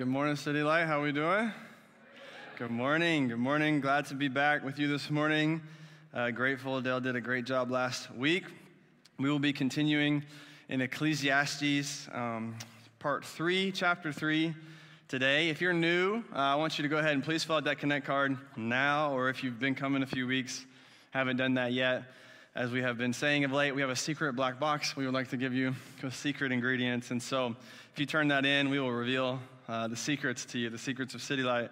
Good morning, City Light. How are we doing? Good morning. Good morning. Glad to be back with you this morning. Uh, grateful Dale did a great job last week. We will be continuing in Ecclesiastes, um, part three, chapter three, today. If you're new, uh, I want you to go ahead and please fill out that Connect card now, or if you've been coming a few weeks, haven't done that yet. As we have been saying of late, we have a secret black box we would like to give you with secret ingredients. And so if you turn that in, we will reveal uh, the secrets to you, the secrets of City Light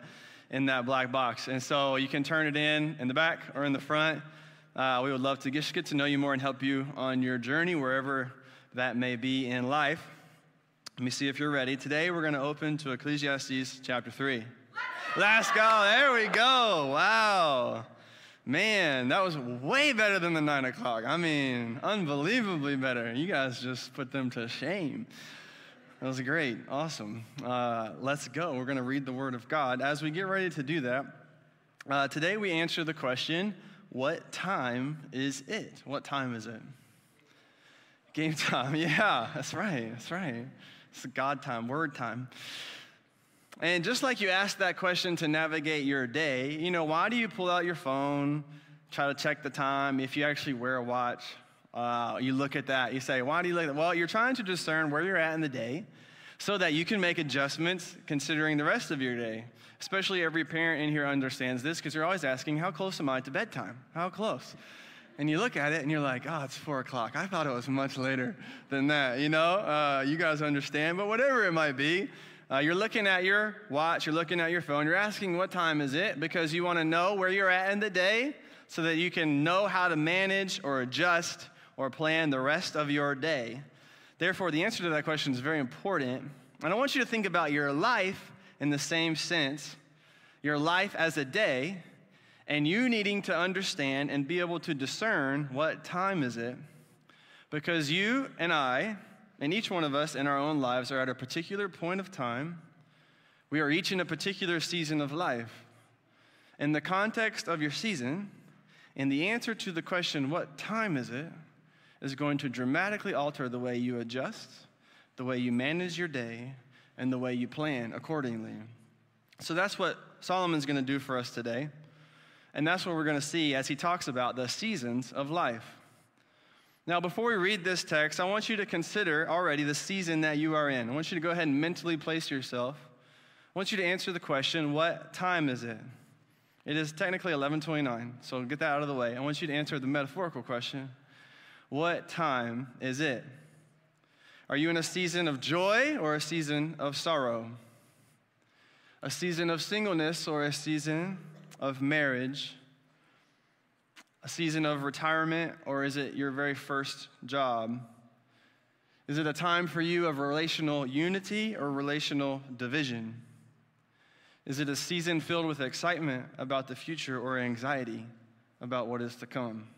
in that black box. And so you can turn it in in the back or in the front. Uh, we would love to just get to know you more and help you on your journey, wherever that may be in life. Let me see if you're ready. Today we're going to open to Ecclesiastes chapter 3. Let's go. There we go. Wow. Man, that was way better than the nine o'clock. I mean, unbelievably better. You guys just put them to shame. That was great. Awesome. Uh, let's go. We're going to read the Word of God. As we get ready to do that, uh, today we answer the question what time is it? What time is it? Game time. Yeah, that's right. That's right. It's God time, Word time. And just like you asked that question to navigate your day, you know, why do you pull out your phone, try to check the time if you actually wear a watch? Uh, you look at that, you say, why do you look at that? Well, you're trying to discern where you're at in the day so that you can make adjustments considering the rest of your day. Especially every parent in here understands this because you're always asking, how close am I to bedtime? How close? And you look at it and you're like, oh, it's four o'clock. I thought it was much later than that. You know, uh, you guys understand, but whatever it might be, uh, you're looking at your watch, you're looking at your phone, you're asking what time is it because you want to know where you're at in the day so that you can know how to manage or adjust or plan the rest of your day. Therefore, the answer to that question is very important. And I want you to think about your life in the same sense your life as a day, and you needing to understand and be able to discern what time is it. Because you and I, and each one of us in our own lives are at a particular point of time. We are each in a particular season of life. In the context of your season, and the answer to the question, what time is it, is going to dramatically alter the way you adjust, the way you manage your day, and the way you plan accordingly. So that's what Solomon's going to do for us today. And that's what we're going to see as he talks about the seasons of life. Now, before we read this text, I want you to consider already the season that you are in. I want you to go ahead and mentally place yourself. I want you to answer the question, what time is it? It is technically 11:29, so get that out of the way. I want you to answer the metaphorical question, what time is it? Are you in a season of joy or a season of sorrow? A season of singleness or a season of marriage? a season of retirement, or is it your very first job? Is it a time for you of relational unity or relational division? Is it a season filled with excitement about the future or anxiety about what is to come?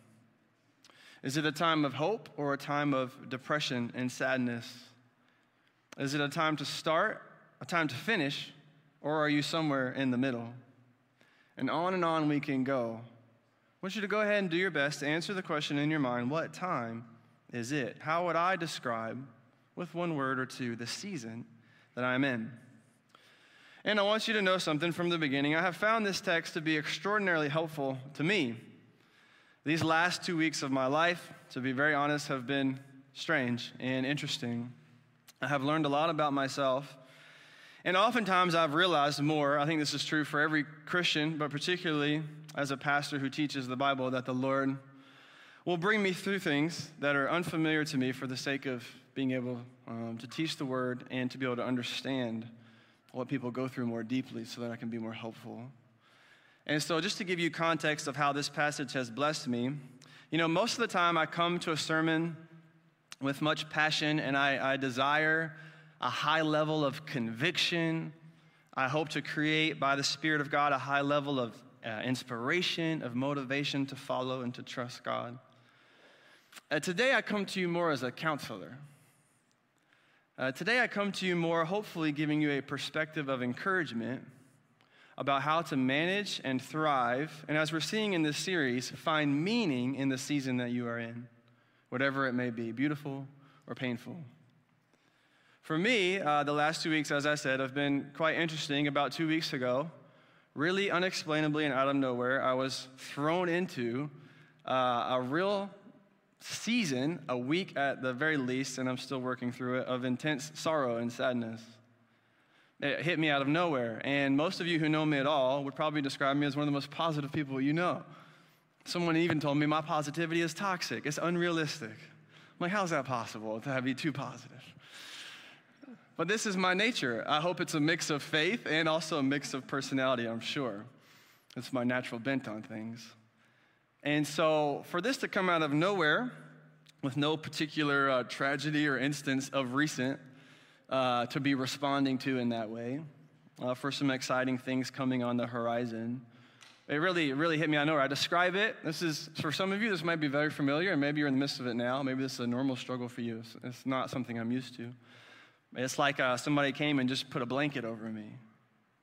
Is it a time of hope or a time of depression and sadness? Is it a time to start, a time to finish, or are you somewhere in the middle? And on and on we can go I want you to go ahead and do your best to answer the question in your mind what time is it? How would I describe, with one word or two, the season that I'm in? And I want you to know something from the beginning. I have found this text to be extraordinarily helpful to me. These last two weeks of my life, to be very honest, have been strange and interesting. I have learned a lot about myself. And oftentimes I've realized more. I think this is true for every Christian, but particularly as a pastor who teaches the Bible that the Lord will bring me through things that are unfamiliar to me for the sake of being able um, to teach the word and to be able to understand what people go through more deeply so that I can be more helpful. And so, just to give you context of how this passage has blessed me, you know, most of the time I come to a sermon with much passion and I, I desire a high level of conviction. I hope to create, by the Spirit of God, a high level of uh, inspiration, of motivation to follow and to trust God. Uh, today, I come to you more as a counselor. Uh, today, I come to you more, hopefully, giving you a perspective of encouragement about how to manage and thrive, and as we're seeing in this series, find meaning in the season that you are in, whatever it may be, beautiful or painful. For me, uh, the last two weeks, as I said, have been quite interesting. About two weeks ago, really unexplainably and out of nowhere, I was thrown into uh, a real season, a week at the very least, and I'm still working through it, of intense sorrow and sadness. It hit me out of nowhere. And most of you who know me at all would probably describe me as one of the most positive people you know. Someone even told me my positivity is toxic, it's unrealistic. I'm like, how's that possible to be too positive? But this is my nature. I hope it's a mix of faith and also a mix of personality, I'm sure. It's my natural bent on things. And so, for this to come out of nowhere, with no particular uh, tragedy or instance of recent, uh, to be responding to in that way, uh, for some exciting things coming on the horizon. It really, it really hit me. I know I describe it. This is, for some of you, this might be very familiar, and maybe you're in the midst of it now. Maybe this is a normal struggle for you. It's, it's not something I'm used to. It's like uh, somebody came and just put a blanket over me.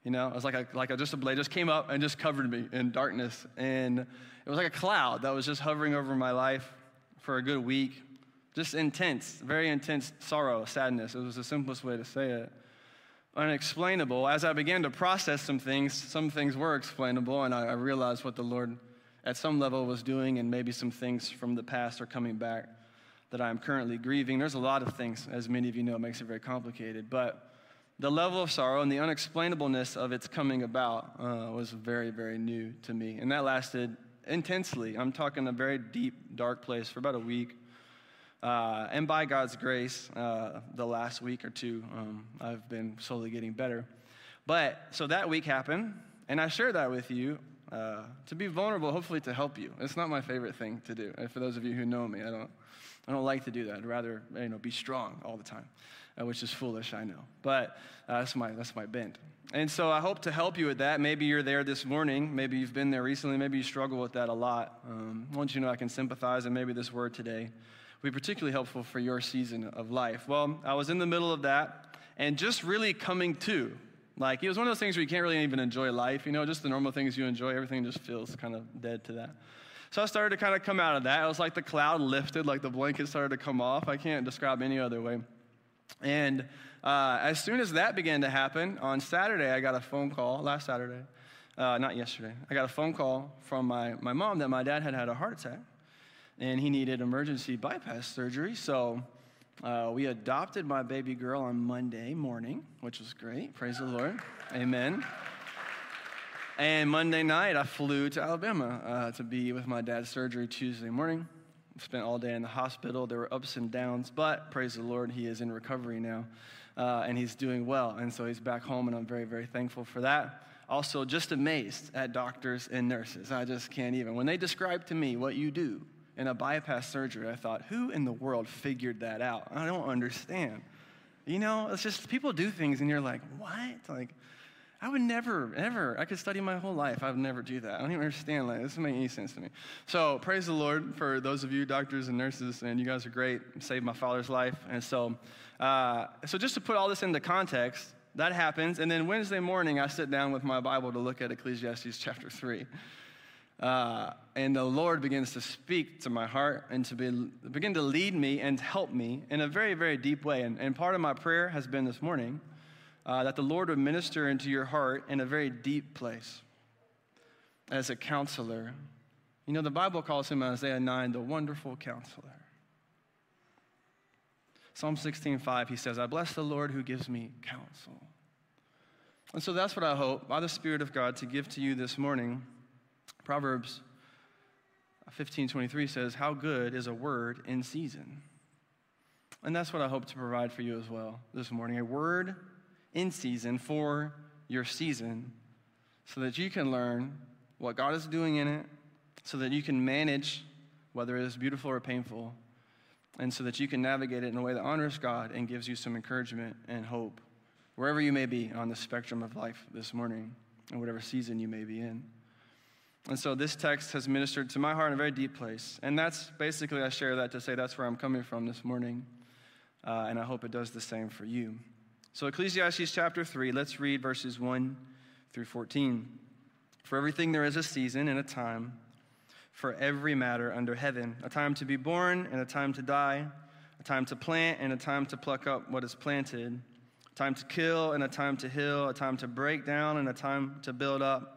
You know, it was like a, like a, just a blade just came up and just covered me in darkness. And it was like a cloud that was just hovering over my life for a good week. Just intense, very intense sorrow, sadness. It was the simplest way to say it. Unexplainable. As I began to process some things, some things were explainable, and I, I realized what the Lord at some level was doing, and maybe some things from the past are coming back that I'm currently grieving. There's a lot of things, as many of you know, makes it very complicated. But the level of sorrow and the unexplainableness of its coming about uh, was very, very new to me. And that lasted intensely. I'm talking a very deep, dark place for about a week. Uh, and by God's grace, uh, the last week or two, um, I've been slowly getting better. But so that week happened, and I share that with you uh, to be vulnerable, hopefully to help you. It's not my favorite thing to do. And for those of you who know me, I don't, I don't like to do that. I'd rather you know, be strong all the time, uh, which is foolish, I know. But uh, that's, my, that's my bent. And so I hope to help you with that. Maybe you're there this morning. Maybe you've been there recently. Maybe you struggle with that a lot. Um, want you know I can sympathize, and maybe this word today will be particularly helpful for your season of life. Well, I was in the middle of that and just really coming to. Like, it was one of those things where you can't really even enjoy life. You know, just the normal things you enjoy, everything just feels kind of dead to that. So I started to kind of come out of that. It was like the cloud lifted, like the blanket started to come off. I can't describe any other way. And uh, as soon as that began to happen, on Saturday, I got a phone call, last Saturday, uh, not yesterday, I got a phone call from my, my mom that my dad had had a heart attack and he needed emergency bypass surgery. So uh, we adopted my baby girl on Monday morning, which was great. Praise the Lord. Amen. And Monday night, I flew to Alabama uh, to be with my dad's surgery Tuesday morning. Spent all day in the hospital. There were ups and downs, but praise the Lord, he is in recovery now, uh, and he's doing well. And so he's back home, and I'm very, very thankful for that. Also, just amazed at doctors and nurses. I just can't even. When they describe to me what you do in a bypass surgery, I thought, who in the world figured that out? I don't understand. You know, it's just people do things, and you're like, what? Like, I would never, ever, I could study my whole life. I would never do that. I don't even understand. Like, this doesn't make any sense to me. So, praise the Lord for those of you doctors and nurses, and you guys are great. Saved my father's life. And so, uh, so just to put all this into context, that happens. And then Wednesday morning, I sit down with my Bible to look at Ecclesiastes chapter 3. Uh, and the Lord begins to speak to my heart and to be, begin to lead me and help me in a very, very deep way. And, and part of my prayer has been this morning uh, that the Lord would minister into your heart in a very deep place as a counselor. You know, the Bible calls him, Isaiah 9, the wonderful counselor. Psalm 16:5, he says, I bless the Lord who gives me counsel. And so that's what I hope, by the Spirit of God, to give to you this morning. Proverbs 15:23 says, How good is a word in season. And that's what I hope to provide for you as well this morning. A word in season for your season so that you can learn what God is doing in it, so that you can manage whether it is beautiful or painful, and so that you can navigate it in a way that honors God and gives you some encouragement and hope wherever you may be on the spectrum of life this morning and whatever season you may be in. And so this text has ministered to my heart in a very deep place. And that's basically, I share that to say that's where I'm coming from this morning. Uh, and I hope it does the same for you. So, Ecclesiastes chapter 3, let's read verses 1 through 14. For everything there is a season and a time, for every matter under heaven a time to be born and a time to die, a time to plant and a time to pluck up what is planted, a time to kill and a time to heal, a time to break down and a time to build up,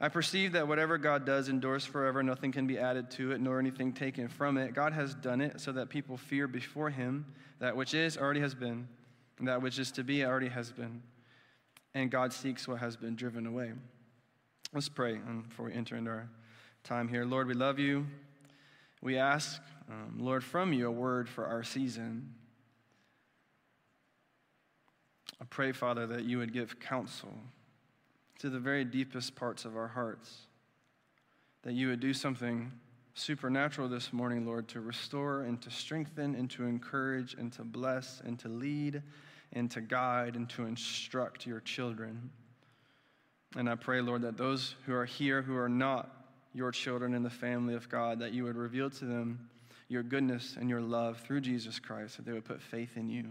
I perceive that whatever God does endures forever, nothing can be added to it, nor anything taken from it. God has done it so that people fear before him that which is already has been, and that which is to be already has been. And God seeks what has been driven away. Let's pray before we enter into our time here. Lord, we love you. We ask um, Lord, from you a word for our season. I pray, Father, that you would give counsel to the very deepest parts of our hearts, that you would do something supernatural this morning, Lord, to restore and to strengthen and to encourage and to bless and to lead and to guide and to instruct your children. And I pray, Lord, that those who are here who are not your children in the family of God, that you would reveal to them your goodness and your love through Jesus Christ, that they would put faith in you,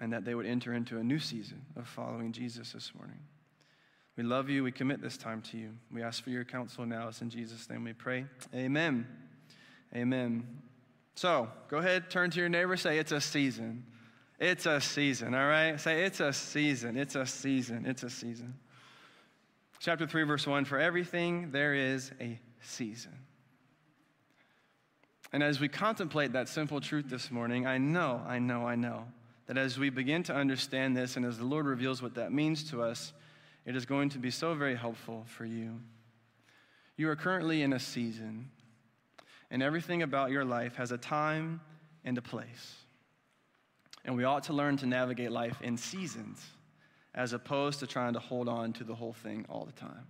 and that they would enter into a new season of following Jesus this morning. We love you. We commit this time to you. We ask for your counsel now. It's in Jesus' name we pray. Amen. Amen. So go ahead, turn to your neighbor, say, It's a season. It's a season, all right? Say, It's a season. It's a season. It's a season. Chapter 3, verse 1 For everything there is a season. And as we contemplate that simple truth this morning, I know, I know, I know that as we begin to understand this and as the Lord reveals what that means to us, it is going to be so very helpful for you. You are currently in a season, and everything about your life has a time and a place. And we ought to learn to navigate life in seasons as opposed to trying to hold on to the whole thing all the time.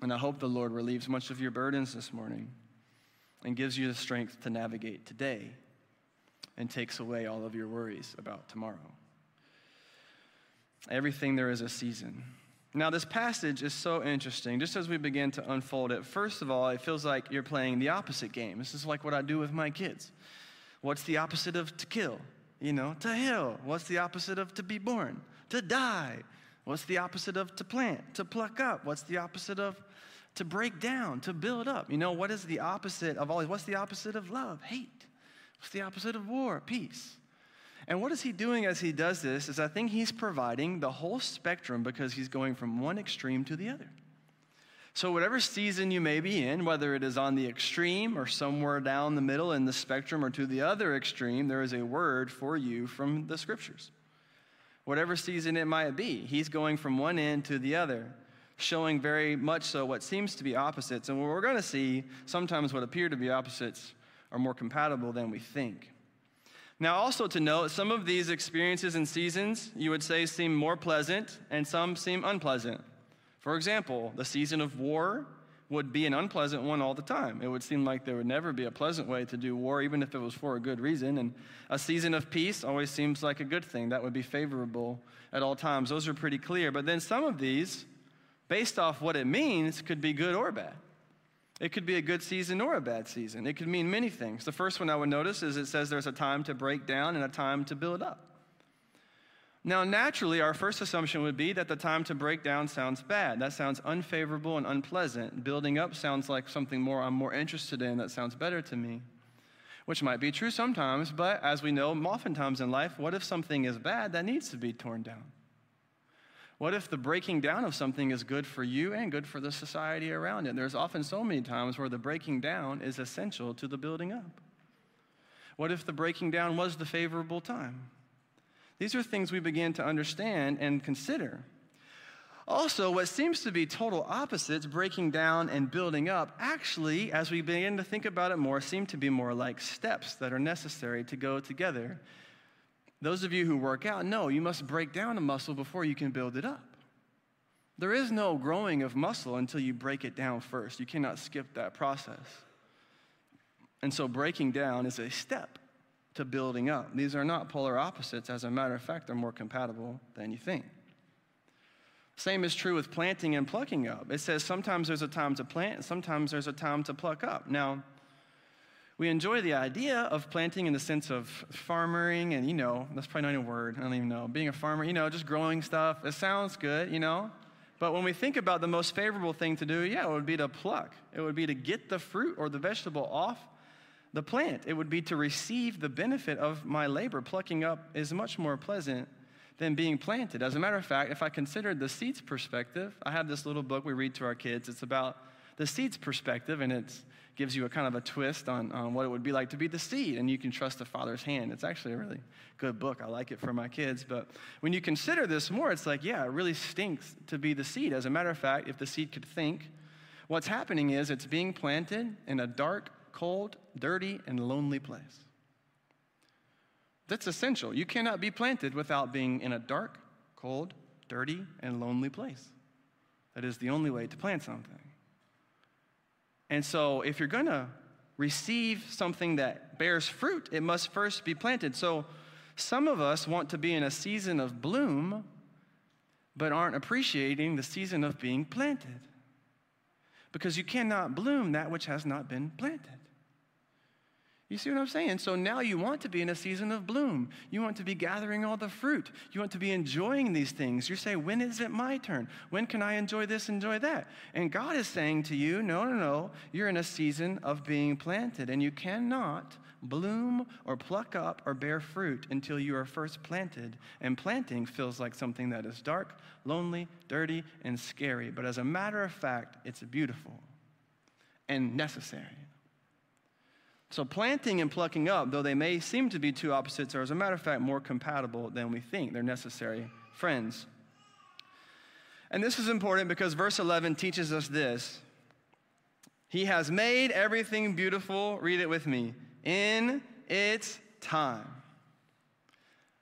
And I hope the Lord relieves much of your burdens this morning and gives you the strength to navigate today and takes away all of your worries about tomorrow. Everything there is a season. Now, this passage is so interesting. Just as we begin to unfold it, first of all, it feels like you're playing the opposite game. This is like what I do with my kids. What's the opposite of to kill? You know, to heal. What's the opposite of to be born? To die. What's the opposite of to plant? To pluck up. What's the opposite of to break down, to build up. You know, what is the opposite of all? What's the opposite of love? Hate. What's the opposite of war? Peace. And what is he doing as he does this is I think he's providing the whole spectrum because he's going from one extreme to the other. So, whatever season you may be in, whether it is on the extreme or somewhere down the middle in the spectrum or to the other extreme, there is a word for you from the scriptures. Whatever season it might be, he's going from one end to the other showing very much so what seems to be opposites. And what we're going to see, sometimes what appear to be opposites are more compatible than we think. Now, also to note, some of these experiences and seasons you would say seem more pleasant, and some seem unpleasant. For example, the season of war would be an unpleasant one all the time. It would seem like there would never be a pleasant way to do war, even if it was for a good reason. And a season of peace always seems like a good thing. That would be favorable at all times. Those are pretty clear. But then some of these, based off what it means, could be good or bad. It could be a good season or a bad season. It could mean many things. The first one I would notice is it says there's a time to break down and a time to build up. Now, naturally, our first assumption would be that the time to break down sounds bad. That sounds unfavorable and unpleasant. Building up sounds like something more I'm more interested in. That sounds better to me, which might be true sometimes, but as we know, oftentimes in life, what if something is bad that needs to be torn down? What if the breaking down of something is good for you and good for the society around it? There's often so many times where the breaking down is essential to the building up. What if the breaking down was the favorable time? These are things we begin to understand and consider. Also, what seems to be total opposites, breaking down and building up, actually, as we begin to think about it more, seem to be more like steps that are necessary to go together. Those of you who work out know you must break down a muscle before you can build it up. There is no growing of muscle until you break it down first. You cannot skip that process. And so, breaking down is a step to building up. These are not polar opposites. As a matter of fact, they're more compatible than you think. Same is true with planting and plucking up. It says sometimes there's a time to plant and sometimes there's a time to pluck up. Now, we enjoy the idea of planting in the sense of farmering and, you know, that's probably not even a word, I don't even know. Being a farmer, you know, just growing stuff. It sounds good, you know. But when we think about the most favorable thing to do, yeah, it would be to pluck. It would be to get the fruit or the vegetable off the plant. It would be to receive the benefit of my labor. Plucking up is much more pleasant than being planted. As a matter of fact, if I considered the seed's perspective, I have this little book we read to our kids. It's about the seed's perspective, and it gives you a kind of a twist on, on what it would be like to be the seed, and you can trust the Father's hand. It's actually a really good book. I like it for my kids. But when you consider this more, it's like, yeah, it really stinks to be the seed. As a matter of fact, if the seed could think, what's happening is it's being planted in a dark, cold, dirty, and lonely place. That's essential. You cannot be planted without being in a dark, cold, dirty, and lonely place. That is the only way to plant something. And so, if you're going to receive something that bears fruit, it must first be planted. So, some of us want to be in a season of bloom, but aren't appreciating the season of being planted. Because you cannot bloom that which has not been planted. You see what I'm saying? So now you want to be in a season of bloom. You want to be gathering all the fruit. You want to be enjoying these things. You say, when is it my turn? When can I enjoy this, enjoy that? And God is saying to you, no, no, no. You're in a season of being planted, and you cannot bloom or pluck up or bear fruit until you are first planted. And planting feels like something that is dark, lonely, dirty, and scary. But as a matter of fact, it's beautiful and necessary. So, planting and plucking up, though they may seem to be two opposites, are as a matter of fact more compatible than we think. They're necessary friends. And this is important because verse 11 teaches us this He has made everything beautiful, read it with me, in its time.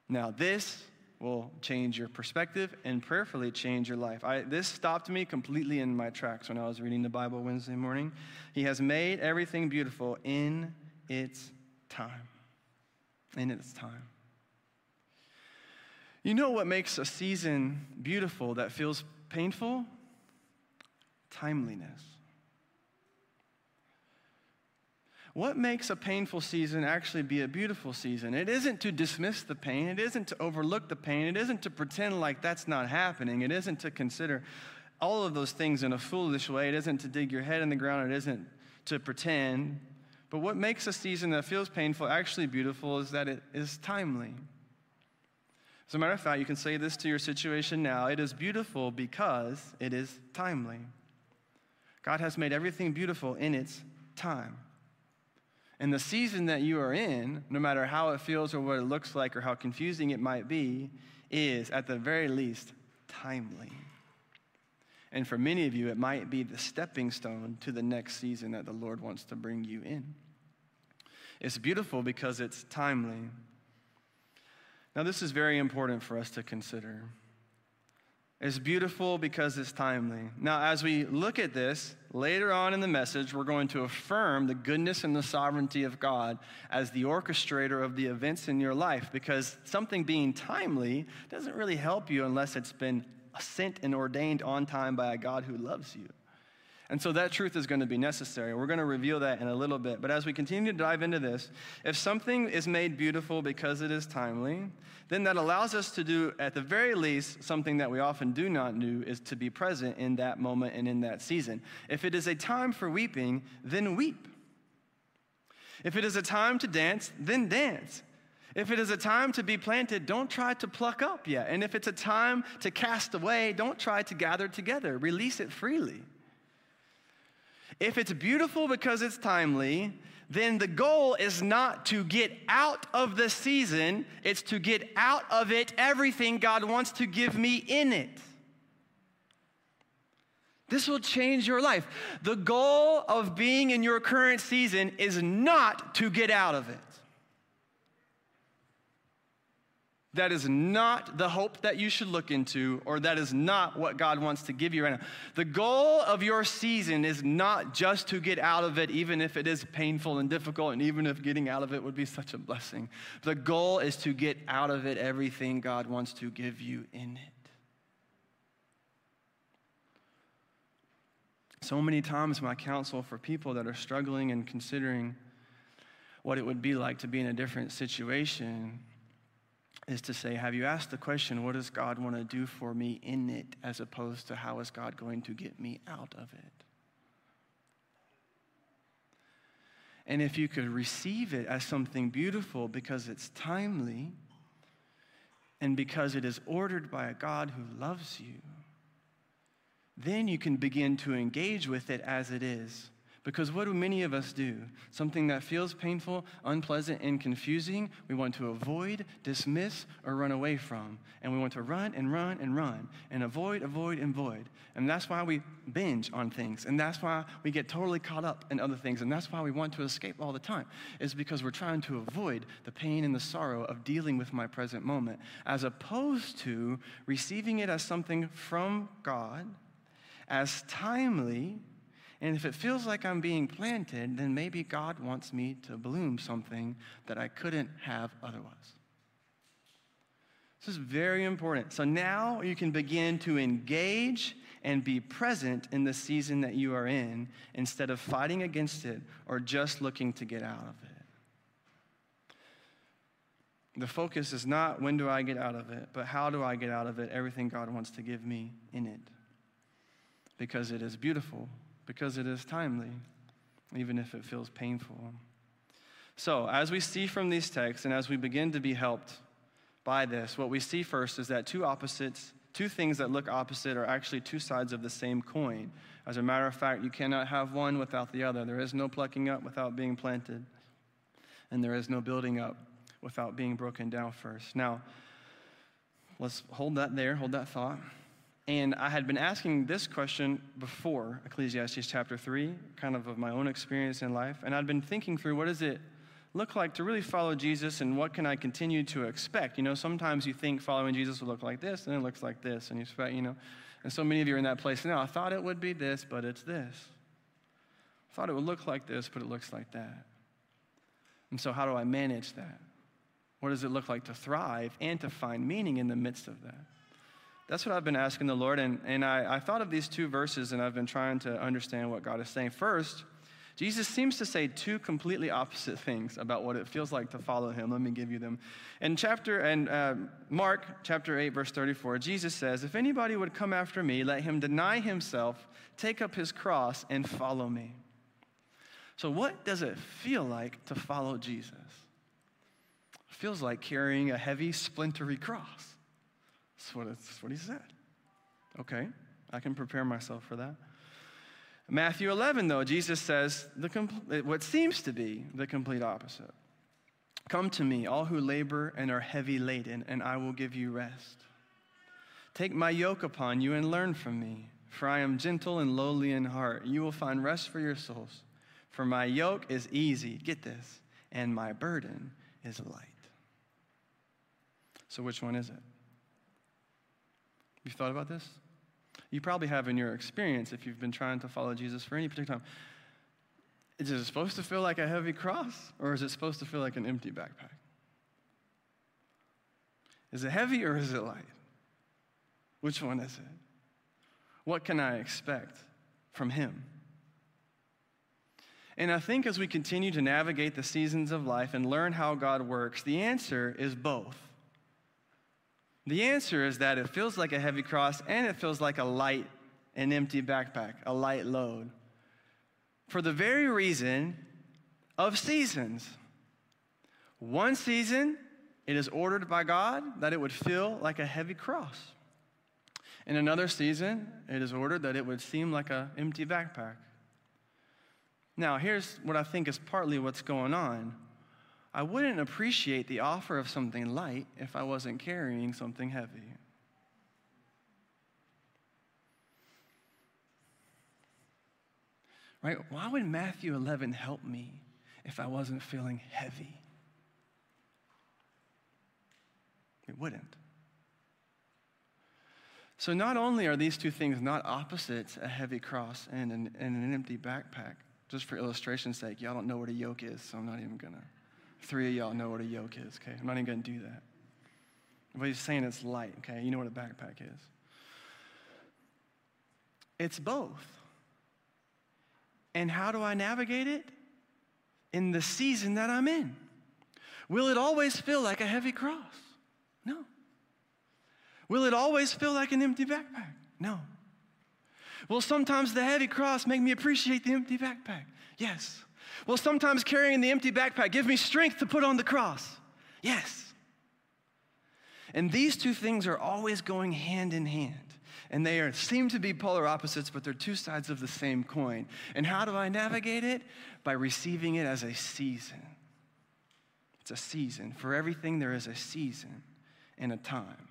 Now, this will change your perspective and prayerfully change your life. I, this stopped me completely in my tracks when I was reading the Bible Wednesday morning. He has made everything beautiful in its time. In its time. You know what makes a season beautiful that feels painful? Timeliness. What makes a painful season actually be a beautiful season? It isn't to dismiss the pain. It isn't to overlook the pain. It isn't to pretend like that's not happening. It isn't to consider all of those things in a foolish way. It isn't to dig your head in the ground. It isn't to pretend. But what makes a season that feels painful actually beautiful is that it is timely. As a matter of fact, you can say this to your situation now it is beautiful because it is timely. God has made everything beautiful in its time. And the season that you are in, no matter how it feels or what it looks like or how confusing it might be, is at the very least timely. And for many of you, it might be the stepping stone to the next season that the Lord wants to bring you in. It's beautiful because it's timely. Now, this is very important for us to consider. It's beautiful because it's timely. Now, as we look at this later on in the message, we're going to affirm the goodness and the sovereignty of God as the orchestrator of the events in your life because something being timely doesn't really help you unless it's been sent and ordained on time by a God who loves you. And so that truth is going to be necessary. We're going to reveal that in a little bit. But as we continue to dive into this, if something is made beautiful because it is timely, then that allows us to do, at the very least, something that we often do not do is to be present in that moment and in that season. If it is a time for weeping, then weep. If it is a time to dance, then dance. If it is a time to be planted, don't try to pluck up yet. And if it's a time to cast away, don't try to gather together. Release it freely. If it's beautiful because it's timely, then the goal is not to get out of the season, it's to get out of it everything God wants to give me in it. This will change your life. The goal of being in your current season is not to get out of it. That is not the hope that you should look into, or that is not what God wants to give you right now. The goal of your season is not just to get out of it, even if it is painful and difficult, and even if getting out of it would be such a blessing. The goal is to get out of it everything God wants to give you in it. So many times, my counsel for people that are struggling and considering what it would be like to be in a different situation is to say, Have you asked the question, what does God want to do for me in it, as opposed to how is God going to get me out of it? And if you could receive it as something beautiful because it's timely and because it is ordered by a God who loves you, then you can begin to engage with it as it is because what do many of us do? Something that feels painful, unpleasant, and confusing, we want to avoid, dismiss, or run away from. And we want to run and run and run and avoid, avoid, and void. And that's why we binge on things. And that's why we get totally caught up in other things. And that's why we want to escape all the time, is because we're trying to avoid the pain and the sorrow of dealing with my present moment, as opposed to receiving it as something from God, as timely and if it feels like I'm being planted, then maybe God wants me to bloom something that I couldn't have otherwise. This is very important. So now you can begin to engage and be present in the season that you are in instead of fighting against it or just looking to get out of it. The focus is not when do I get out of it, but how do I get out of it everything God wants to give me in it. Because it is beautiful because it is timely, even if it feels painful. So, as we see from these texts and as we begin to be helped by this, what we see first is that two opposites, two things that look opposite, are actually two sides of the same coin. As a matter of fact, you cannot have one without the other. There is no plucking up without being planted, and there is no building up without being broken down first. Now, let's hold that there, hold that thought. And I had been asking this question before Ecclesiastes chapter 3, kind of of my own experience in life. And I'd been thinking through what does it look like to really follow Jesus and what can I continue to expect? You know, sometimes you think following Jesus will look like this and it looks like this. And you expect, you know, and so many of you are in that place now. I thought it would be this, but it's this. I thought it would look like this, but it looks like that. And so, how do I manage that? What does it look like to thrive and to find meaning in the midst of that? That's what I've been asking the Lord. And, and I, I thought of these two verses and I've been trying to understand what God is saying. First, Jesus seems to say two completely opposite things about what it feels like to follow him. Let me give you them. In chapter and uh, Mark chapter 8 verse 34, Jesus says, "If anybody would come after me, let him deny himself, take up his cross and follow me." So what does it feel like to follow Jesus? It feels like carrying a heavy splintery cross. That's what, that's what he said. Okay, I can prepare myself for that. Matthew 11, though, Jesus says the compl- what seems to be the complete opposite. Come to me, all who labor and are heavy laden, and I will give you rest. Take my yoke upon you and learn from me, for I am gentle and lowly in heart. You will find rest for your souls. For my yoke is easy, get this, and my burden is light. So, which one is it? You've thought about this? You probably have in your experience if you've been trying to follow Jesus for any particular time. Is it supposed to feel like a heavy cross or is it supposed to feel like an empty backpack? Is it heavy or is it light? Which one is it? What can I expect from Him? And I think as we continue to navigate the seasons of life and learn how God works, the answer is both. The answer is that it feels like a heavy cross and it feels like a light and empty backpack, a light load. For the very reason of seasons. One season, it is ordered by God that it would feel like a heavy cross. In another season, it is ordered that it would seem like an empty backpack. Now, here's what I think is partly what's going on. I wouldn't appreciate the offer of something light if I wasn't carrying something heavy. Right? Why would Matthew 11 help me if I wasn't feeling heavy? It wouldn't. So, not only are these two things not opposites, a heavy cross and an, and an empty backpack, just for illustration's sake, y'all don't know what a yoke is, so I'm not even gonna. Three of y'all know what a yoke is, okay? I'm not even gonna do that. But he's saying it's light, okay? You know what a backpack is. It's both. And how do I navigate it? In the season that I'm in. Will it always feel like a heavy cross? No. Will it always feel like an empty backpack? No. Will sometimes the heavy cross make me appreciate the empty backpack? Yes. Will sometimes carrying the empty backpack give me strength to put on the cross? Yes. And these two things are always going hand in hand. And they are, seem to be polar opposites, but they're two sides of the same coin. And how do I navigate it? By receiving it as a season. It's a season. For everything, there is a season and a time.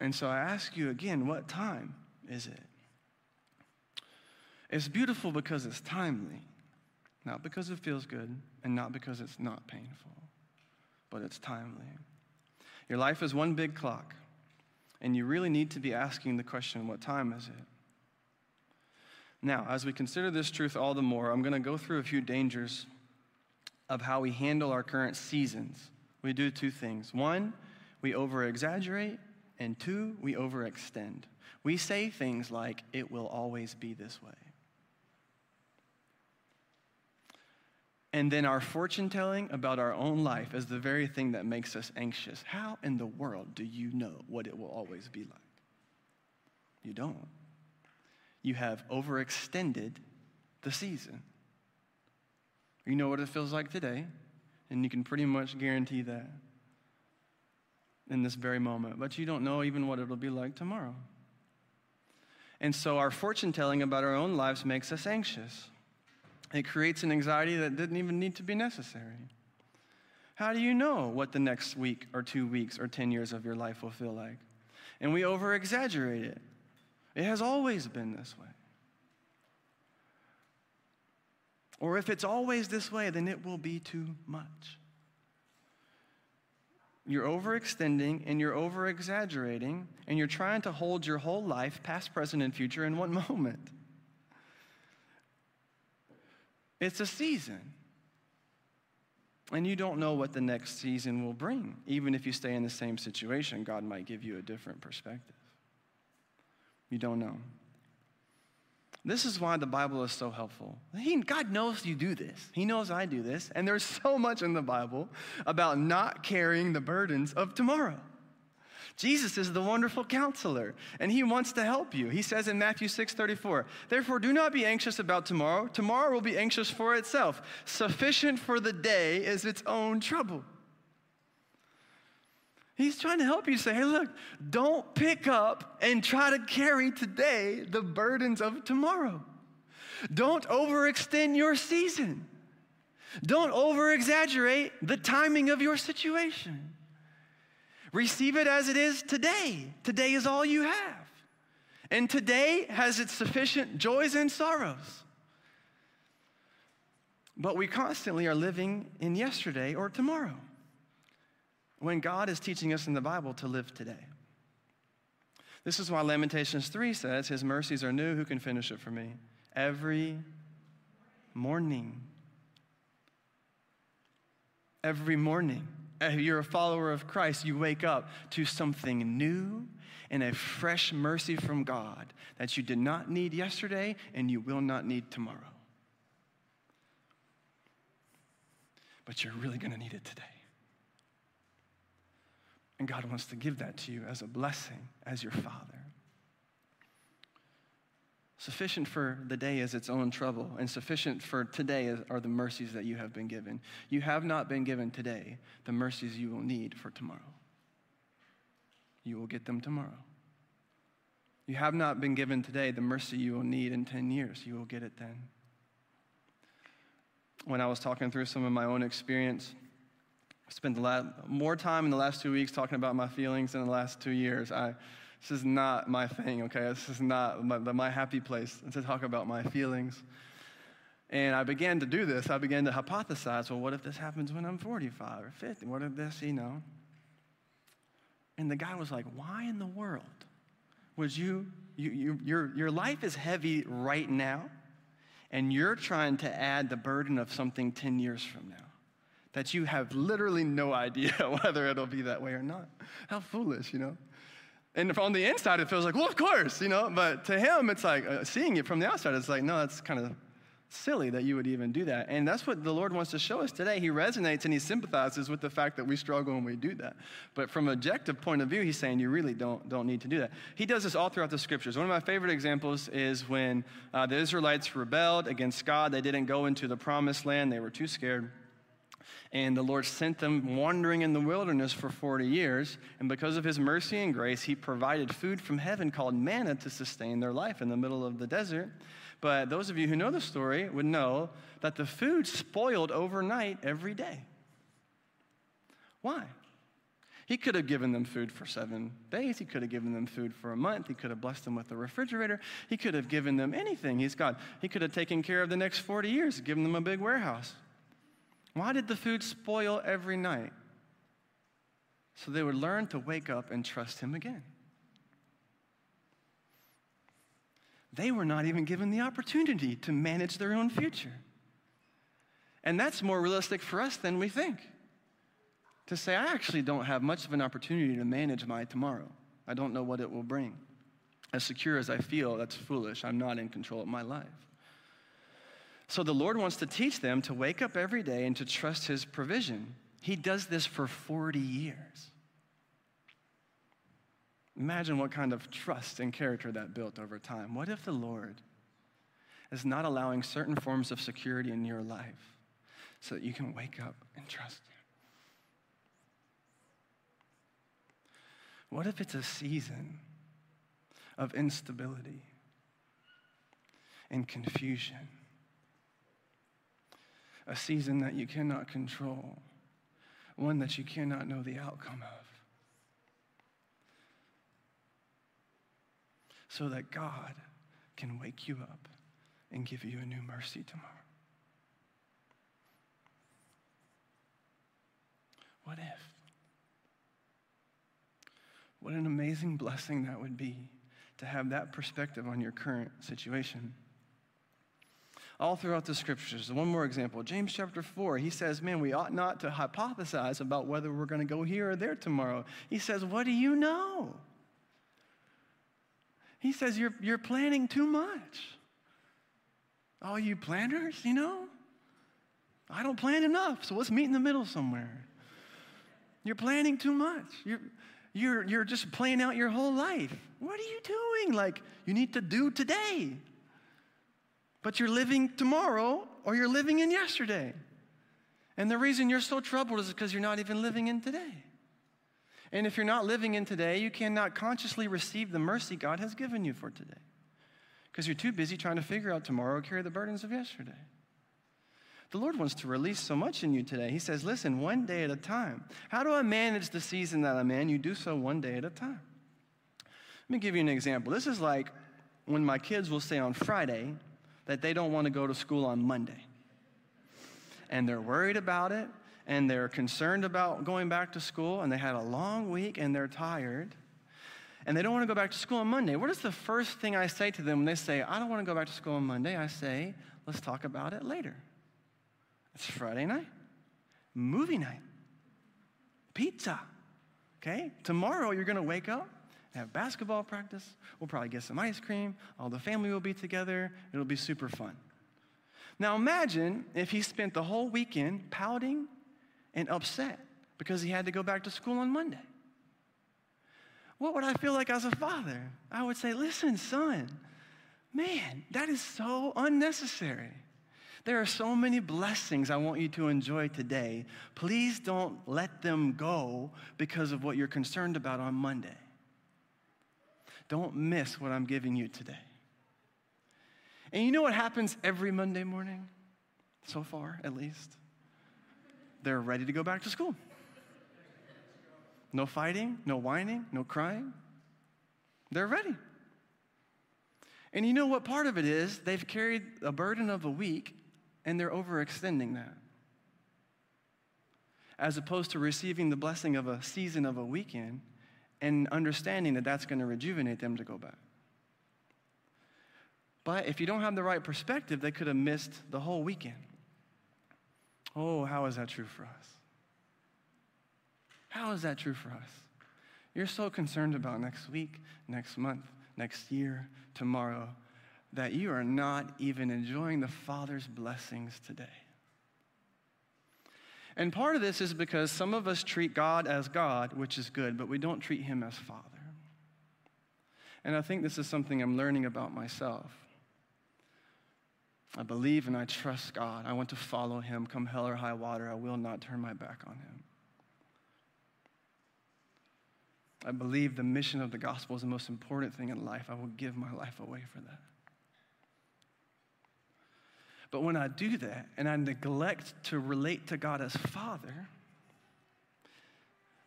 And so I ask you again, what time is it? It's beautiful because it's timely, not because it feels good, and not because it's not painful, but it's timely. Your life is one big clock, and you really need to be asking the question, what time is it? Now, as we consider this truth all the more, I'm going to go through a few dangers of how we handle our current seasons. We do two things. One, we over exaggerate, and two, we overextend. We say things like, it will always be this way. And then our fortune telling about our own life is the very thing that makes us anxious. How in the world do you know what it will always be like? You don't. You have overextended the season. You know what it feels like today, and you can pretty much guarantee that in this very moment, but you don't know even what it'll be like tomorrow. And so our fortune telling about our own lives makes us anxious. It creates an anxiety that didn't even need to be necessary. How do you know what the next week or two weeks or 10 years of your life will feel like? And we over exaggerate it. It has always been this way. Or if it's always this way, then it will be too much. You're overextending and you're over exaggerating, and you're trying to hold your whole life, past, present, and future, in one moment. It's a season. And you don't know what the next season will bring. Even if you stay in the same situation, God might give you a different perspective. You don't know. This is why the Bible is so helpful. He, God knows you do this. He knows I do this. And there's so much in the Bible about not carrying the burdens of tomorrow. Jesus is the wonderful counselor, and he wants to help you. He says in Matthew 6 34, Therefore, do not be anxious about tomorrow. Tomorrow will be anxious for itself. Sufficient for the day is its own trouble. He's trying to help you say, hey, look, don't pick up and try to carry today the burdens of tomorrow. Don't overextend your season. Don't over exaggerate the timing of your situation. Receive it as it is today. Today is all you have. And today has its sufficient joys and sorrows. But we constantly are living in yesterday or tomorrow when God is teaching us in the Bible to live today. This is why Lamentations 3 says, His mercies are new. Who can finish it for me? Every morning. Every morning. If you're a follower of Christ, you wake up to something new and a fresh mercy from God that you did not need yesterday and you will not need tomorrow. But you're really going to need it today. And God wants to give that to you as a blessing, as your Father. Sufficient for the day is its own trouble, and sufficient for today are the mercies that you have been given. You have not been given today the mercies you will need for tomorrow. You will get them tomorrow. You have not been given today the mercy you will need in 10 years. You will get it then. When I was talking through some of my own experience, I spent the last, more time in the last two weeks talking about my feelings than the last two years. I, this is not my thing, okay? This is not my, my happy place to talk about my feelings. And I began to do this. I began to hypothesize well, what if this happens when I'm 45 or 50? What if this, you know? And the guy was like, why in the world would you, you, you your, your life is heavy right now, and you're trying to add the burden of something 10 years from now that you have literally no idea whether it'll be that way or not. How foolish, you know? And on the inside, it feels like, well, of course, you know, but to him, it's like uh, seeing it from the outside, it's like, no, that's kind of silly that you would even do that. And that's what the Lord wants to show us today. He resonates and he sympathizes with the fact that we struggle when we do that. But from an objective point of view, he's saying you really don't, don't need to do that. He does this all throughout the scriptures. One of my favorite examples is when uh, the Israelites rebelled against God. They didn't go into the promised land, they were too scared. And the Lord sent them wandering in the wilderness for 40 years. And because of his mercy and grace, he provided food from heaven called manna to sustain their life in the middle of the desert. But those of you who know the story would know that the food spoiled overnight every day. Why? He could have given them food for seven days. He could have given them food for a month. He could have blessed them with a refrigerator. He could have given them anything. He's God. He could have taken care of the next 40 years, given them a big warehouse. Why did the food spoil every night? So they would learn to wake up and trust Him again. They were not even given the opportunity to manage their own future. And that's more realistic for us than we think. To say, I actually don't have much of an opportunity to manage my tomorrow. I don't know what it will bring. As secure as I feel, that's foolish. I'm not in control of my life. So the Lord wants to teach them to wake up every day and to trust His provision. He does this for 40 years. Imagine what kind of trust and character that built over time. What if the Lord is not allowing certain forms of security in your life so that you can wake up and trust Him? What if it's a season of instability and confusion? A season that you cannot control, one that you cannot know the outcome of. So that God can wake you up and give you a new mercy tomorrow. What if? What an amazing blessing that would be to have that perspective on your current situation all throughout the scriptures. One more example James chapter 4, he says, Man, we ought not to hypothesize about whether we're going to go here or there tomorrow. He says, What do you know? He says, You're, you're planning too much. All you planners, you know? I don't plan enough, so let's meet in the middle somewhere. You're planning too much. You're, you're, you're just playing out your whole life. What are you doing? Like, you need to do today but you're living tomorrow or you're living in yesterday. And the reason you're so troubled is because you're not even living in today. And if you're not living in today, you cannot consciously receive the mercy God has given you for today because you're too busy trying to figure out tomorrow or carry the burdens of yesterday. The Lord wants to release so much in you today. He says, Listen, one day at a time. How do I manage the season that I'm in? You do so one day at a time. Let me give you an example. This is like when my kids will say on Friday, that they don't want to go to school on Monday. And they're worried about it, and they're concerned about going back to school, and they had a long week, and they're tired, and they don't want to go back to school on Monday. What is the first thing I say to them when they say, I don't want to go back to school on Monday? I say, let's talk about it later. It's Friday night, movie night, pizza. Okay? Tomorrow you're going to wake up have basketball practice. We'll probably get some ice cream. All the family will be together. It'll be super fun. Now imagine if he spent the whole weekend pouting and upset because he had to go back to school on Monday. What would I feel like as a father? I would say, listen, son, man, that is so unnecessary. There are so many blessings I want you to enjoy today. Please don't let them go because of what you're concerned about on Monday. Don't miss what I'm giving you today. And you know what happens every Monday morning? So far, at least. They're ready to go back to school. No fighting, no whining, no crying. They're ready. And you know what part of it is? They've carried a burden of a week and they're overextending that. As opposed to receiving the blessing of a season of a weekend and understanding that that's going to rejuvenate them to go back. But if you don't have the right perspective, they could have missed the whole weekend. Oh, how is that true for us? How is that true for us? You're so concerned about next week, next month, next year, tomorrow, that you are not even enjoying the Father's blessings today. And part of this is because some of us treat God as God, which is good, but we don't treat Him as Father. And I think this is something I'm learning about myself. I believe and I trust God. I want to follow Him, come hell or high water. I will not turn my back on Him. I believe the mission of the gospel is the most important thing in life. I will give my life away for that. But when I do that and I neglect to relate to God as Father,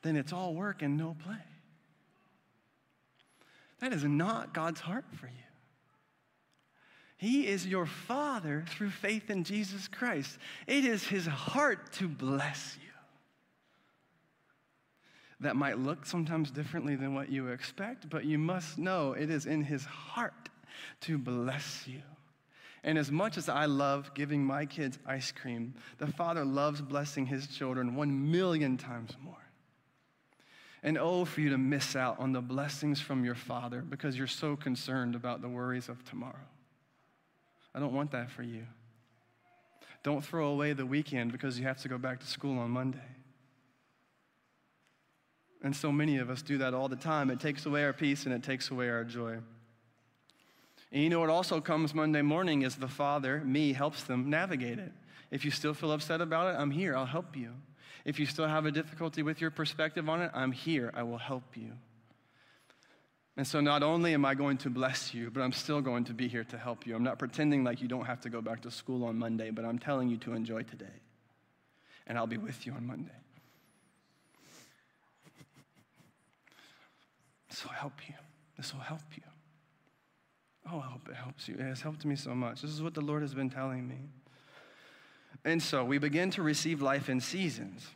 then it's all work and no play. That is not God's heart for you. He is your Father through faith in Jesus Christ. It is His heart to bless you that might look sometimes differently than what you expect, but you must know it is in His heart to bless you. And as much as I love giving my kids ice cream, the Father loves blessing His children one million times more. And oh, for you to miss out on the blessings from your Father because you're so concerned about the worries of tomorrow. I don't want that for you. Don't throw away the weekend because you have to go back to school on Monday. And so many of us do that all the time. It takes away our peace and it takes away our joy. And you know what also comes Monday morning is the Father, me, helps them navigate it. If you still feel upset about it, I'm here. I'll help you. If you still have a difficulty with your perspective on it, I'm here. I will help you. And so not only am I going to bless you, but I'm still going to be here to help you. I'm not pretending like you don't have to go back to school on Monday, but I'm telling you to enjoy today. And I'll be with you on Monday. This will help you. This will help you. Oh, I hope it helps you. It has helped me so much. This is what the Lord has been telling me. And so we begin to receive life in seasons.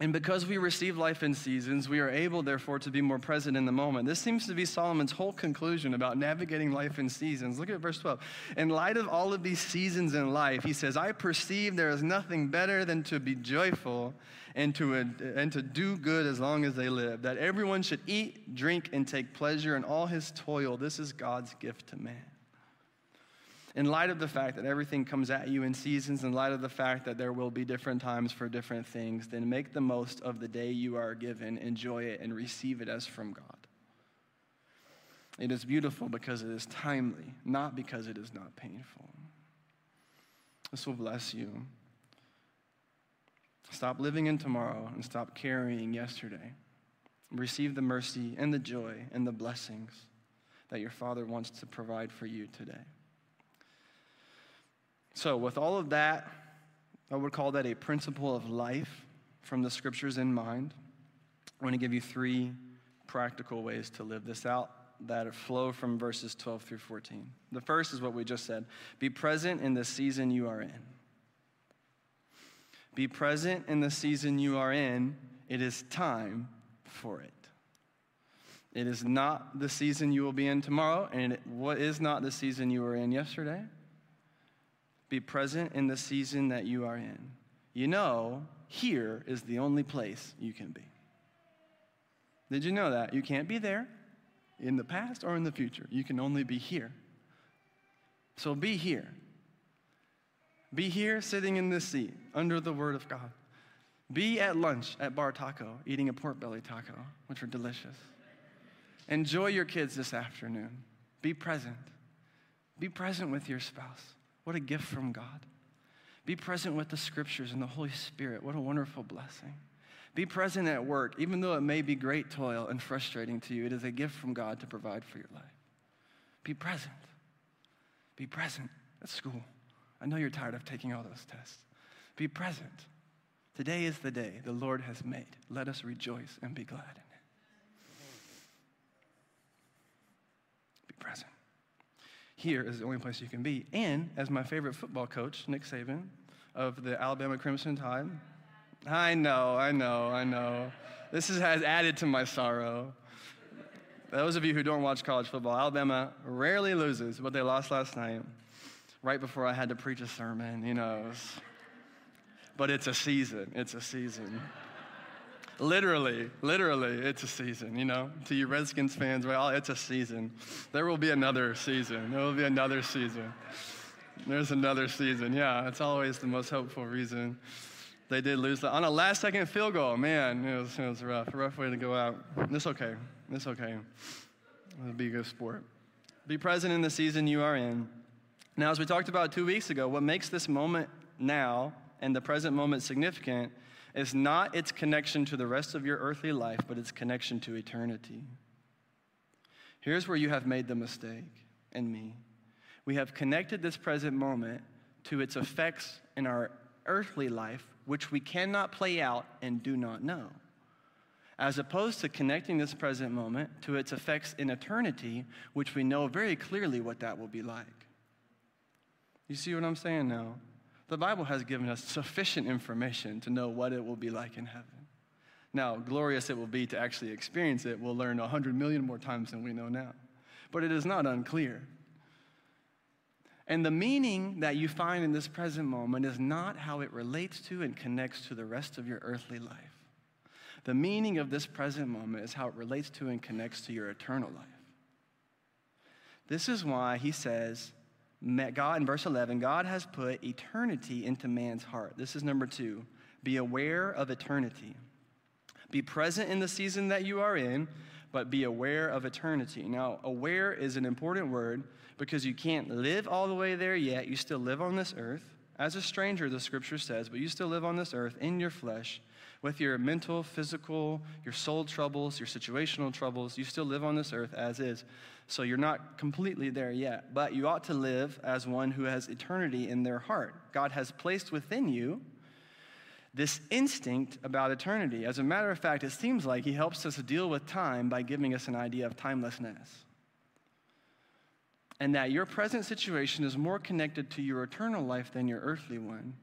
And because we receive life in seasons, we are able, therefore, to be more present in the moment. This seems to be Solomon's whole conclusion about navigating life in seasons. Look at verse 12. In light of all of these seasons in life, he says, I perceive there is nothing better than to be joyful and to, uh, and to do good as long as they live, that everyone should eat, drink, and take pleasure in all his toil. This is God's gift to man in light of the fact that everything comes at you in seasons, in light of the fact that there will be different times for different things, then make the most of the day you are given, enjoy it, and receive it as from God. It is beautiful because it is timely, not because it is not painful. This will bless you. Stop living in tomorrow and stop carrying yesterday. Receive the mercy and the joy and the blessings that your Father wants to provide for you today. So, with all of that, I would call that a principle of life from the scriptures in mind. I want to give you three practical ways to live this out that flow from verses 12 through 14. The first is what we just said be present in the season you are in. Be present in the season you are in. It is time for it. It is not the season you will be in tomorrow, and what is not the season you were in yesterday. Be present in the season that you are in. You know, here is the only place you can be. Did you know that? You can't be there in the past or in the future. You can only be here. So be here. Be here sitting in this seat under the Word of God. Be at lunch at Bar Taco eating a pork belly taco, which are delicious. Enjoy your kids this afternoon. Be present. Be present with your spouse. What a gift from God. Be present with the scriptures and the Holy Spirit. What a wonderful blessing. Be present at work, even though it may be great toil and frustrating to you. It is a gift from God to provide for your life. Be present. Be present at school. I know you're tired of taking all those tests. Be present. Today is the day the Lord has made. Let us rejoice and be glad in it. Be present. Here is the only place you can be. And as my favorite football coach, Nick Saban of the Alabama Crimson Tide, I know, I know, I know. This is, has added to my sorrow. Those of you who don't watch college football, Alabama rarely loses, but they lost last night, right before I had to preach a sermon, you know. But it's a season, it's a season. Literally, literally, it's a season, you know. To you Redskins fans, well, it's a season. There will be another season. There will be another season. There's another season, yeah. It's always the most hopeful reason they did lose on a last second field goal. Man, it was, it was rough. Rough way to go out. It's okay. It's okay. It'll be a good sport. Be present in the season you are in. Now, as we talked about two weeks ago, what makes this moment now and the present moment significant is not its connection to the rest of your earthly life, but its connection to eternity. Here's where you have made the mistake, and me. We have connected this present moment to its effects in our earthly life which we cannot play out and do not know, as opposed to connecting this present moment to its effects in eternity, which we know very clearly what that will be like. You see what I'm saying now? The Bible has given us sufficient information to know what it will be like in heaven. Now, glorious it will be to actually experience it, we'll learn 100 million more times than we know now. But it is not unclear. And the meaning that you find in this present moment is not how it relates to and connects to the rest of your earthly life. The meaning of this present moment is how it relates to and connects to your eternal life. This is why he says, God, in verse 11, God has put eternity into man's heart. This is number two. Be aware of eternity. Be present in the season that you are in, but be aware of eternity. Now, aware is an important word because you can't live all the way there yet. You still live on this earth as a stranger, the scripture says, but you still live on this earth in your flesh with your mental, physical, your soul troubles, your situational troubles. You still live on this earth as is. So you're not completely there yet, but you ought to live as one who has eternity in their heart. God has placed within you this instinct about eternity. As a matter of fact, it seems like He helps us deal with time by giving us an idea of timelessness and that your present situation is more connected to your eternal life than your earthly one.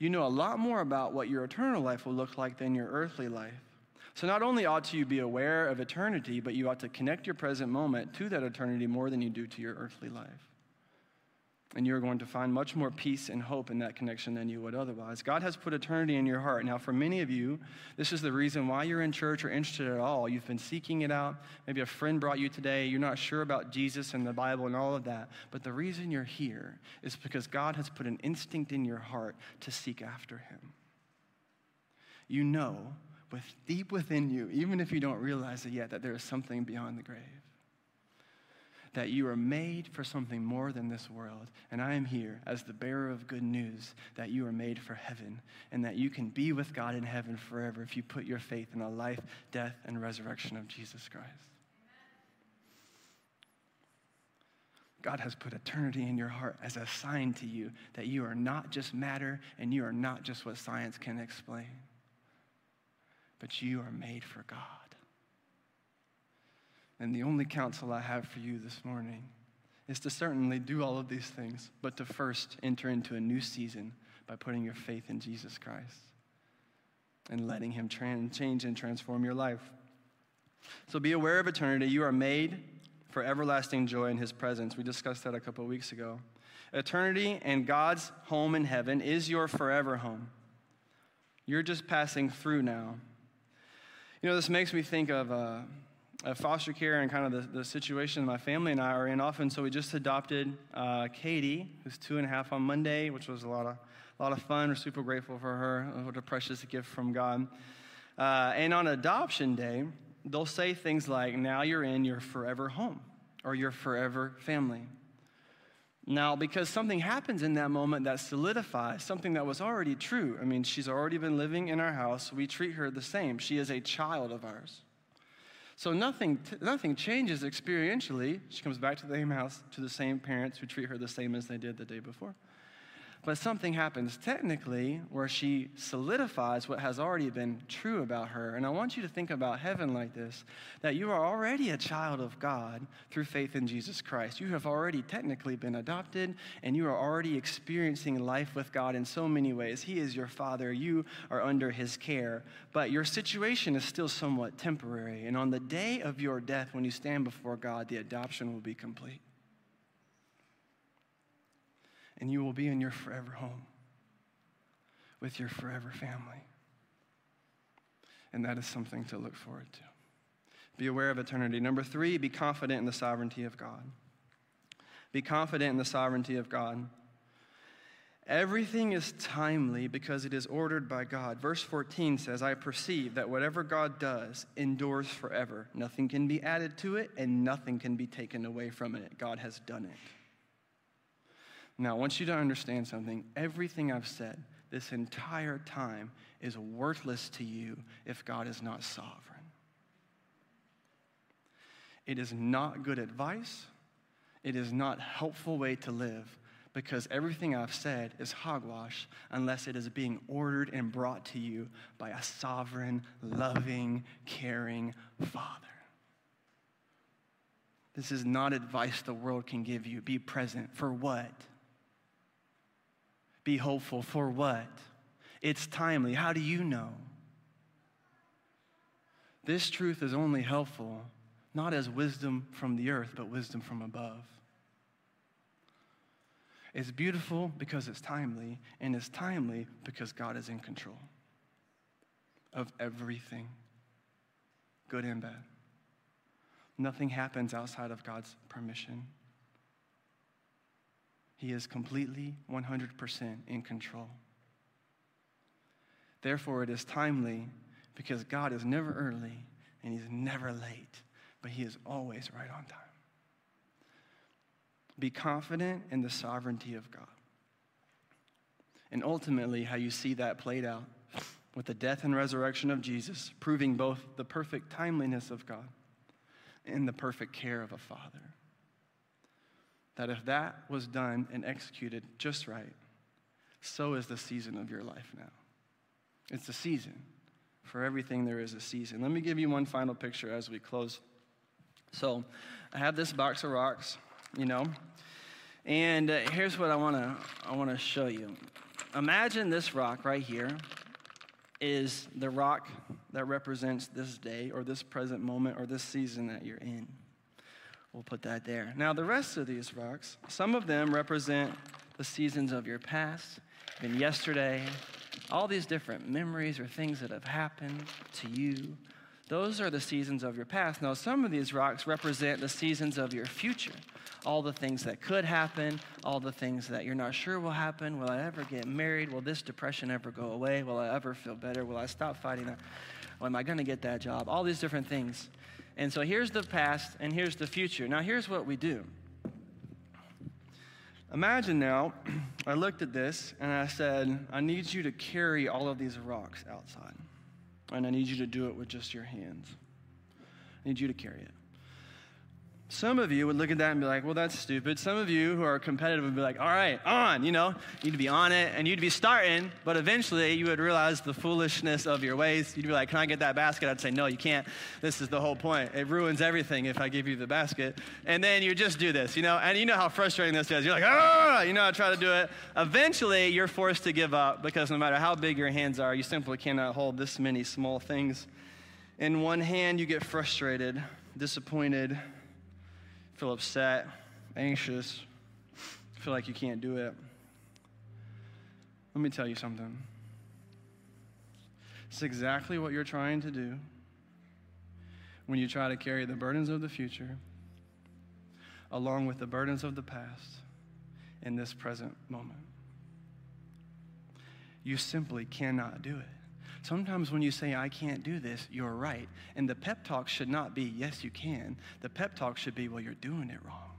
You know a lot more about what your eternal life will look like than your earthly life. So, not only ought you be aware of eternity, but you ought to connect your present moment to that eternity more than you do to your earthly life. And you're going to find much more peace and hope in that connection than you would otherwise. God has put eternity in your heart. Now, for many of you, this is the reason why you're in church or interested at all. You've been seeking it out. Maybe a friend brought you today. You're not sure about Jesus and the Bible and all of that. But the reason you're here is because God has put an instinct in your heart to seek after Him. You know, with deep within you, even if you don't realize it yet, that there is something beyond the grave that you are made for something more than this world. And I am here as the bearer of good news that you are made for heaven and that you can be with God in heaven forever if you put your faith in the life, death, and resurrection of Jesus Christ. God has put eternity in your heart as a sign to you that you are not just matter and you are not just what science can explain, but you are made for God. And the only counsel I have for you this morning is to certainly do all of these things, but to first enter into a new season by putting your faith in Jesus Christ and letting Him change and transform your life. So be aware of eternity. You are made for everlasting joy in His presence. We discussed that a couple weeks ago. Eternity and God's home in heaven is your forever home. You're just passing through now. You know, this makes me think of. Uh, uh, foster care and kind of the, the situation my family and I are in often. So we just adopted uh, Katie, who's two and a half on Monday, which was a lot of, a lot of fun. We're super grateful for her. What a precious gift from God. Uh, and on adoption day, they'll say things like, now you're in your forever home or your forever family. Now, because something happens in that moment that solidifies something that was already true. I mean, she's already been living in our house. We treat her the same. She is a child of ours. So nothing, nothing changes experientially. She comes back to the same house, to the same parents who treat her the same as they did the day before. But something happens technically where she solidifies what has already been true about her. And I want you to think about heaven like this that you are already a child of God through faith in Jesus Christ. You have already technically been adopted, and you are already experiencing life with God in so many ways. He is your father, you are under his care. But your situation is still somewhat temporary. And on the day of your death, when you stand before God, the adoption will be complete and you will be in your forever home with your forever family. And that is something to look forward to. Be aware of eternity. Number three, be confident in the sovereignty of God. Be confident in the sovereignty of God. Everything is timely because it is ordered by God. Verse 14 says, I perceive that whatever God does endures forever. Nothing can be added to it, and nothing can be taken away from it. God has done it. Now, I want you to understand something. Everything I've said this entire time is worthless to you if God is not sovereign. It is not good advice. It is not helpful way to live because everything I've said is hogwash unless it is being ordered and brought to you by a sovereign, loving, caring Father. This is not advice the world can give you. Be present for what? Be hopeful for what? It's timely. How do you know? This truth is only helpful not as wisdom from the earth, but wisdom from above. It's beautiful because it's timely, and it's timely because God is in control of everything, good and bad. Nothing happens outside of God's permission. He is completely 100% in control. Therefore, it is timely because God is never early and He's never late, but He is always right on time. Be confident in the sovereignty of God. And ultimately, how you see that played out with the death and resurrection of Jesus, proving both the perfect timeliness of God and the perfect care of a Father that if that was done and executed just right, so is the season of your life now. It's a season. For everything, there is a season. Let me give you one final picture as we close. So, I have this box of rocks, you know, and uh, here's what I want to I want to show you. Imagine this rock right here is the rock that represents this day or this present moment or this season that you're in. We'll put that there. Now, the rest of these rocks, some of them represent the seasons of your past, even yesterday, all these different memories or things that have happened to you. Those are the seasons of your past. Now, some of these rocks represent the seasons of your future. All the things that could happen, all the things that you're not sure will happen. Will I ever get married? Will this depression ever go away? Will I ever feel better? Will I stop fighting? Well, am I going to get that job? All these different things. And so here's the past and here's the future. Now, here's what we do. Imagine now, I looked at this and I said, I need you to carry all of these rocks outside. And I need you to do it with just your hands. I need you to carry it. Some of you would look at that and be like, well, that's stupid. Some of you who are competitive would be like, all right, on, you know, you'd be on it and you'd be starting, but eventually you would realize the foolishness of your ways. You'd be like, can I get that basket? I'd say, no, you can't. This is the whole point. It ruins everything if I give you the basket. And then you just do this, you know, and you know how frustrating this is. You're like, ah, you know, I try to do it. Eventually you're forced to give up because no matter how big your hands are, you simply cannot hold this many small things. In one hand, you get frustrated, disappointed, feel upset, anxious, feel like you can't do it. Let me tell you something. It's exactly what you're trying to do when you try to carry the burdens of the future along with the burdens of the past in this present moment. You simply cannot do it. Sometimes when you say, I can't do this, you're right. And the pep talk should not be, yes, you can. The pep talk should be, well, you're doing it wrong.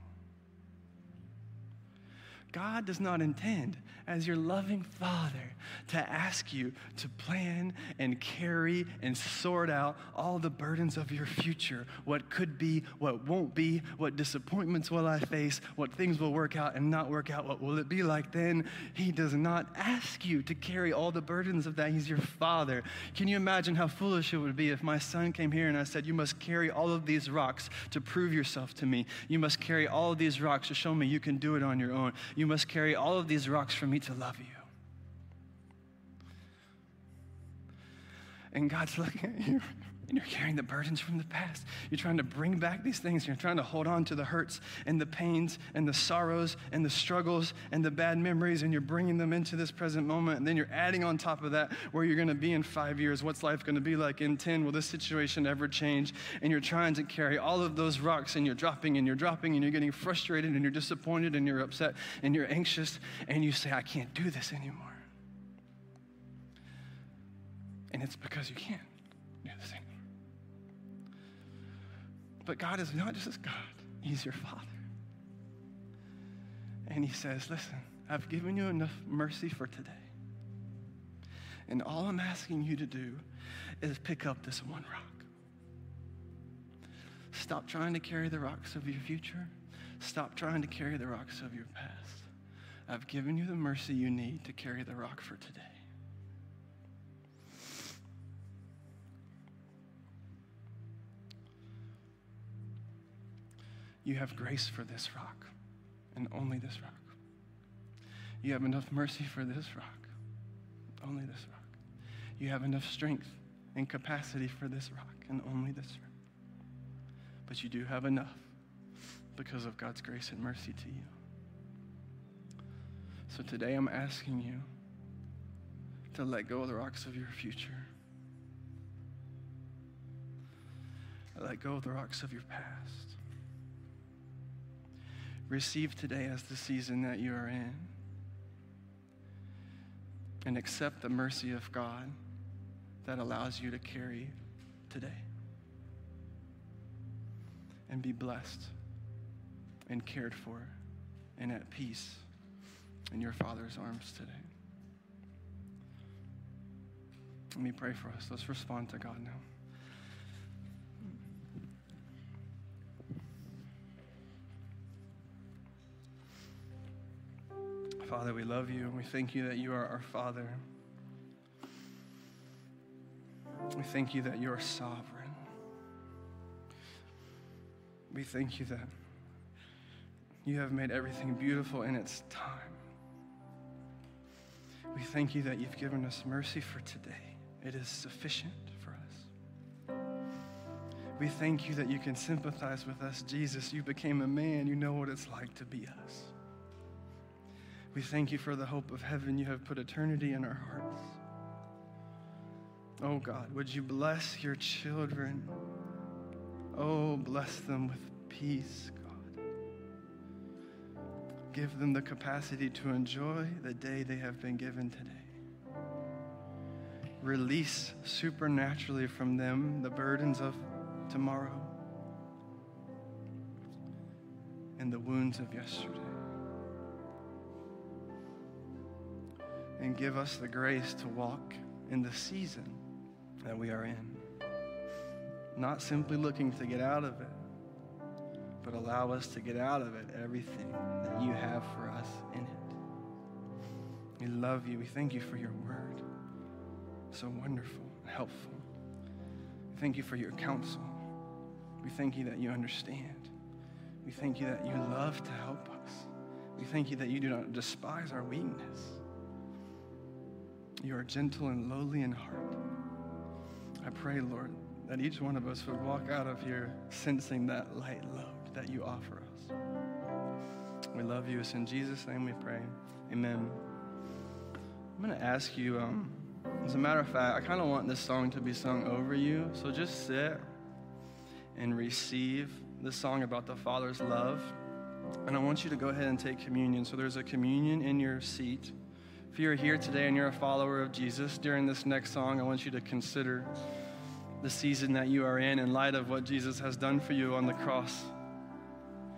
God does not intend, as your loving Father, to ask you to plan and carry and sort out all the burdens of your future what could be, what won't be, what disappointments will I face, what things will work out and not work out, what will it be like then. He does not ask you to carry all the burdens of that. He's your Father. Can you imagine how foolish it would be if my son came here and I said, You must carry all of these rocks to prove yourself to me? You must carry all of these rocks to show me you can do it on your own. You must carry all of these rocks for me to love you. And God's looking at you and you're carrying the burdens from the past. You're trying to bring back these things. You're trying to hold on to the hurts and the pains and the sorrows and the struggles and the bad memories, and you're bringing them into this present moment. And then you're adding on top of that where you're going to be in five years. What's life going to be like in 10? Will this situation ever change? And you're trying to carry all of those rocks, and you're dropping and you're dropping, and you're getting frustrated and you're disappointed and you're upset and you're anxious, and you say, I can't do this anymore. And it's because you can't do this anymore. But God is not just God, He's your Father. And He says, Listen, I've given you enough mercy for today. And all I'm asking you to do is pick up this one rock. Stop trying to carry the rocks of your future. Stop trying to carry the rocks of your past. I've given you the mercy you need to carry the rock for today. You have grace for this rock and only this rock. You have enough mercy for this rock, only this rock. You have enough strength and capacity for this rock and only this rock. But you do have enough because of God's grace and mercy to you. So today I'm asking you to let go of the rocks of your future. Let go of the rocks of your past receive today as the season that you are in. And accept the mercy of God that allows you to carry today. And be blessed and cared for and at peace in your Father's arms today. Let me pray for us. Let's respond to God now. Father, we love you and we thank you that you are our Father. We thank you that you are sovereign. We thank you that you have made everything beautiful in its time. We thank you that you've given us mercy for today. It is sufficient for us. We thank you that you can sympathize with us. Jesus, you became a man. You know what it's like to be us. We thank you for the hope of heaven. You have put eternity in our hearts. Oh God, would you bless your children? Oh, bless them with peace, God. Give them the capacity to enjoy the day they have been given today. Release supernaturally from them the burdens of tomorrow and the wounds of yesterday. And give us the grace to walk in the season that we are in. Not simply looking to get out of it, but allow us to get out of it everything that you have for us in it. We love you. We thank you for your word. So wonderful and helpful. We thank you for your counsel. We thank you that you understand. We thank you that you love to help us. We thank you that you do not despise our weakness. You are gentle and lowly in heart. I pray, Lord, that each one of us would walk out of here sensing that light load that you offer us. We love you. It's in Jesus' name we pray. Amen. I'm going to ask you, um, as a matter of fact, I kind of want this song to be sung over you. So just sit and receive this song about the Father's love. And I want you to go ahead and take communion. So there's a communion in your seat. If you're here today and you're a follower of Jesus, during this next song, I want you to consider the season that you are in in light of what Jesus has done for you on the cross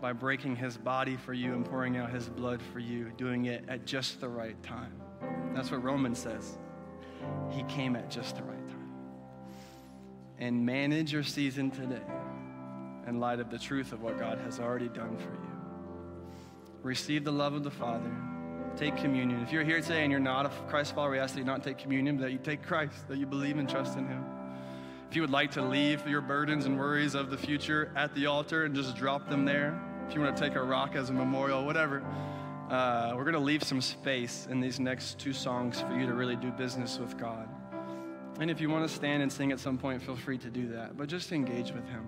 by breaking his body for you and pouring out his blood for you, doing it at just the right time. That's what Romans says. He came at just the right time. And manage your season today in light of the truth of what God has already done for you. Receive the love of the Father. Take communion. If you're here today and you're not a Christ follower, we ask that you not take communion, but that you take Christ, that you believe and trust in Him. If you would like to leave your burdens and worries of the future at the altar and just drop them there, if you want to take a rock as a memorial, whatever, uh, we're going to leave some space in these next two songs for you to really do business with God. And if you want to stand and sing at some point, feel free to do that. But just engage with Him.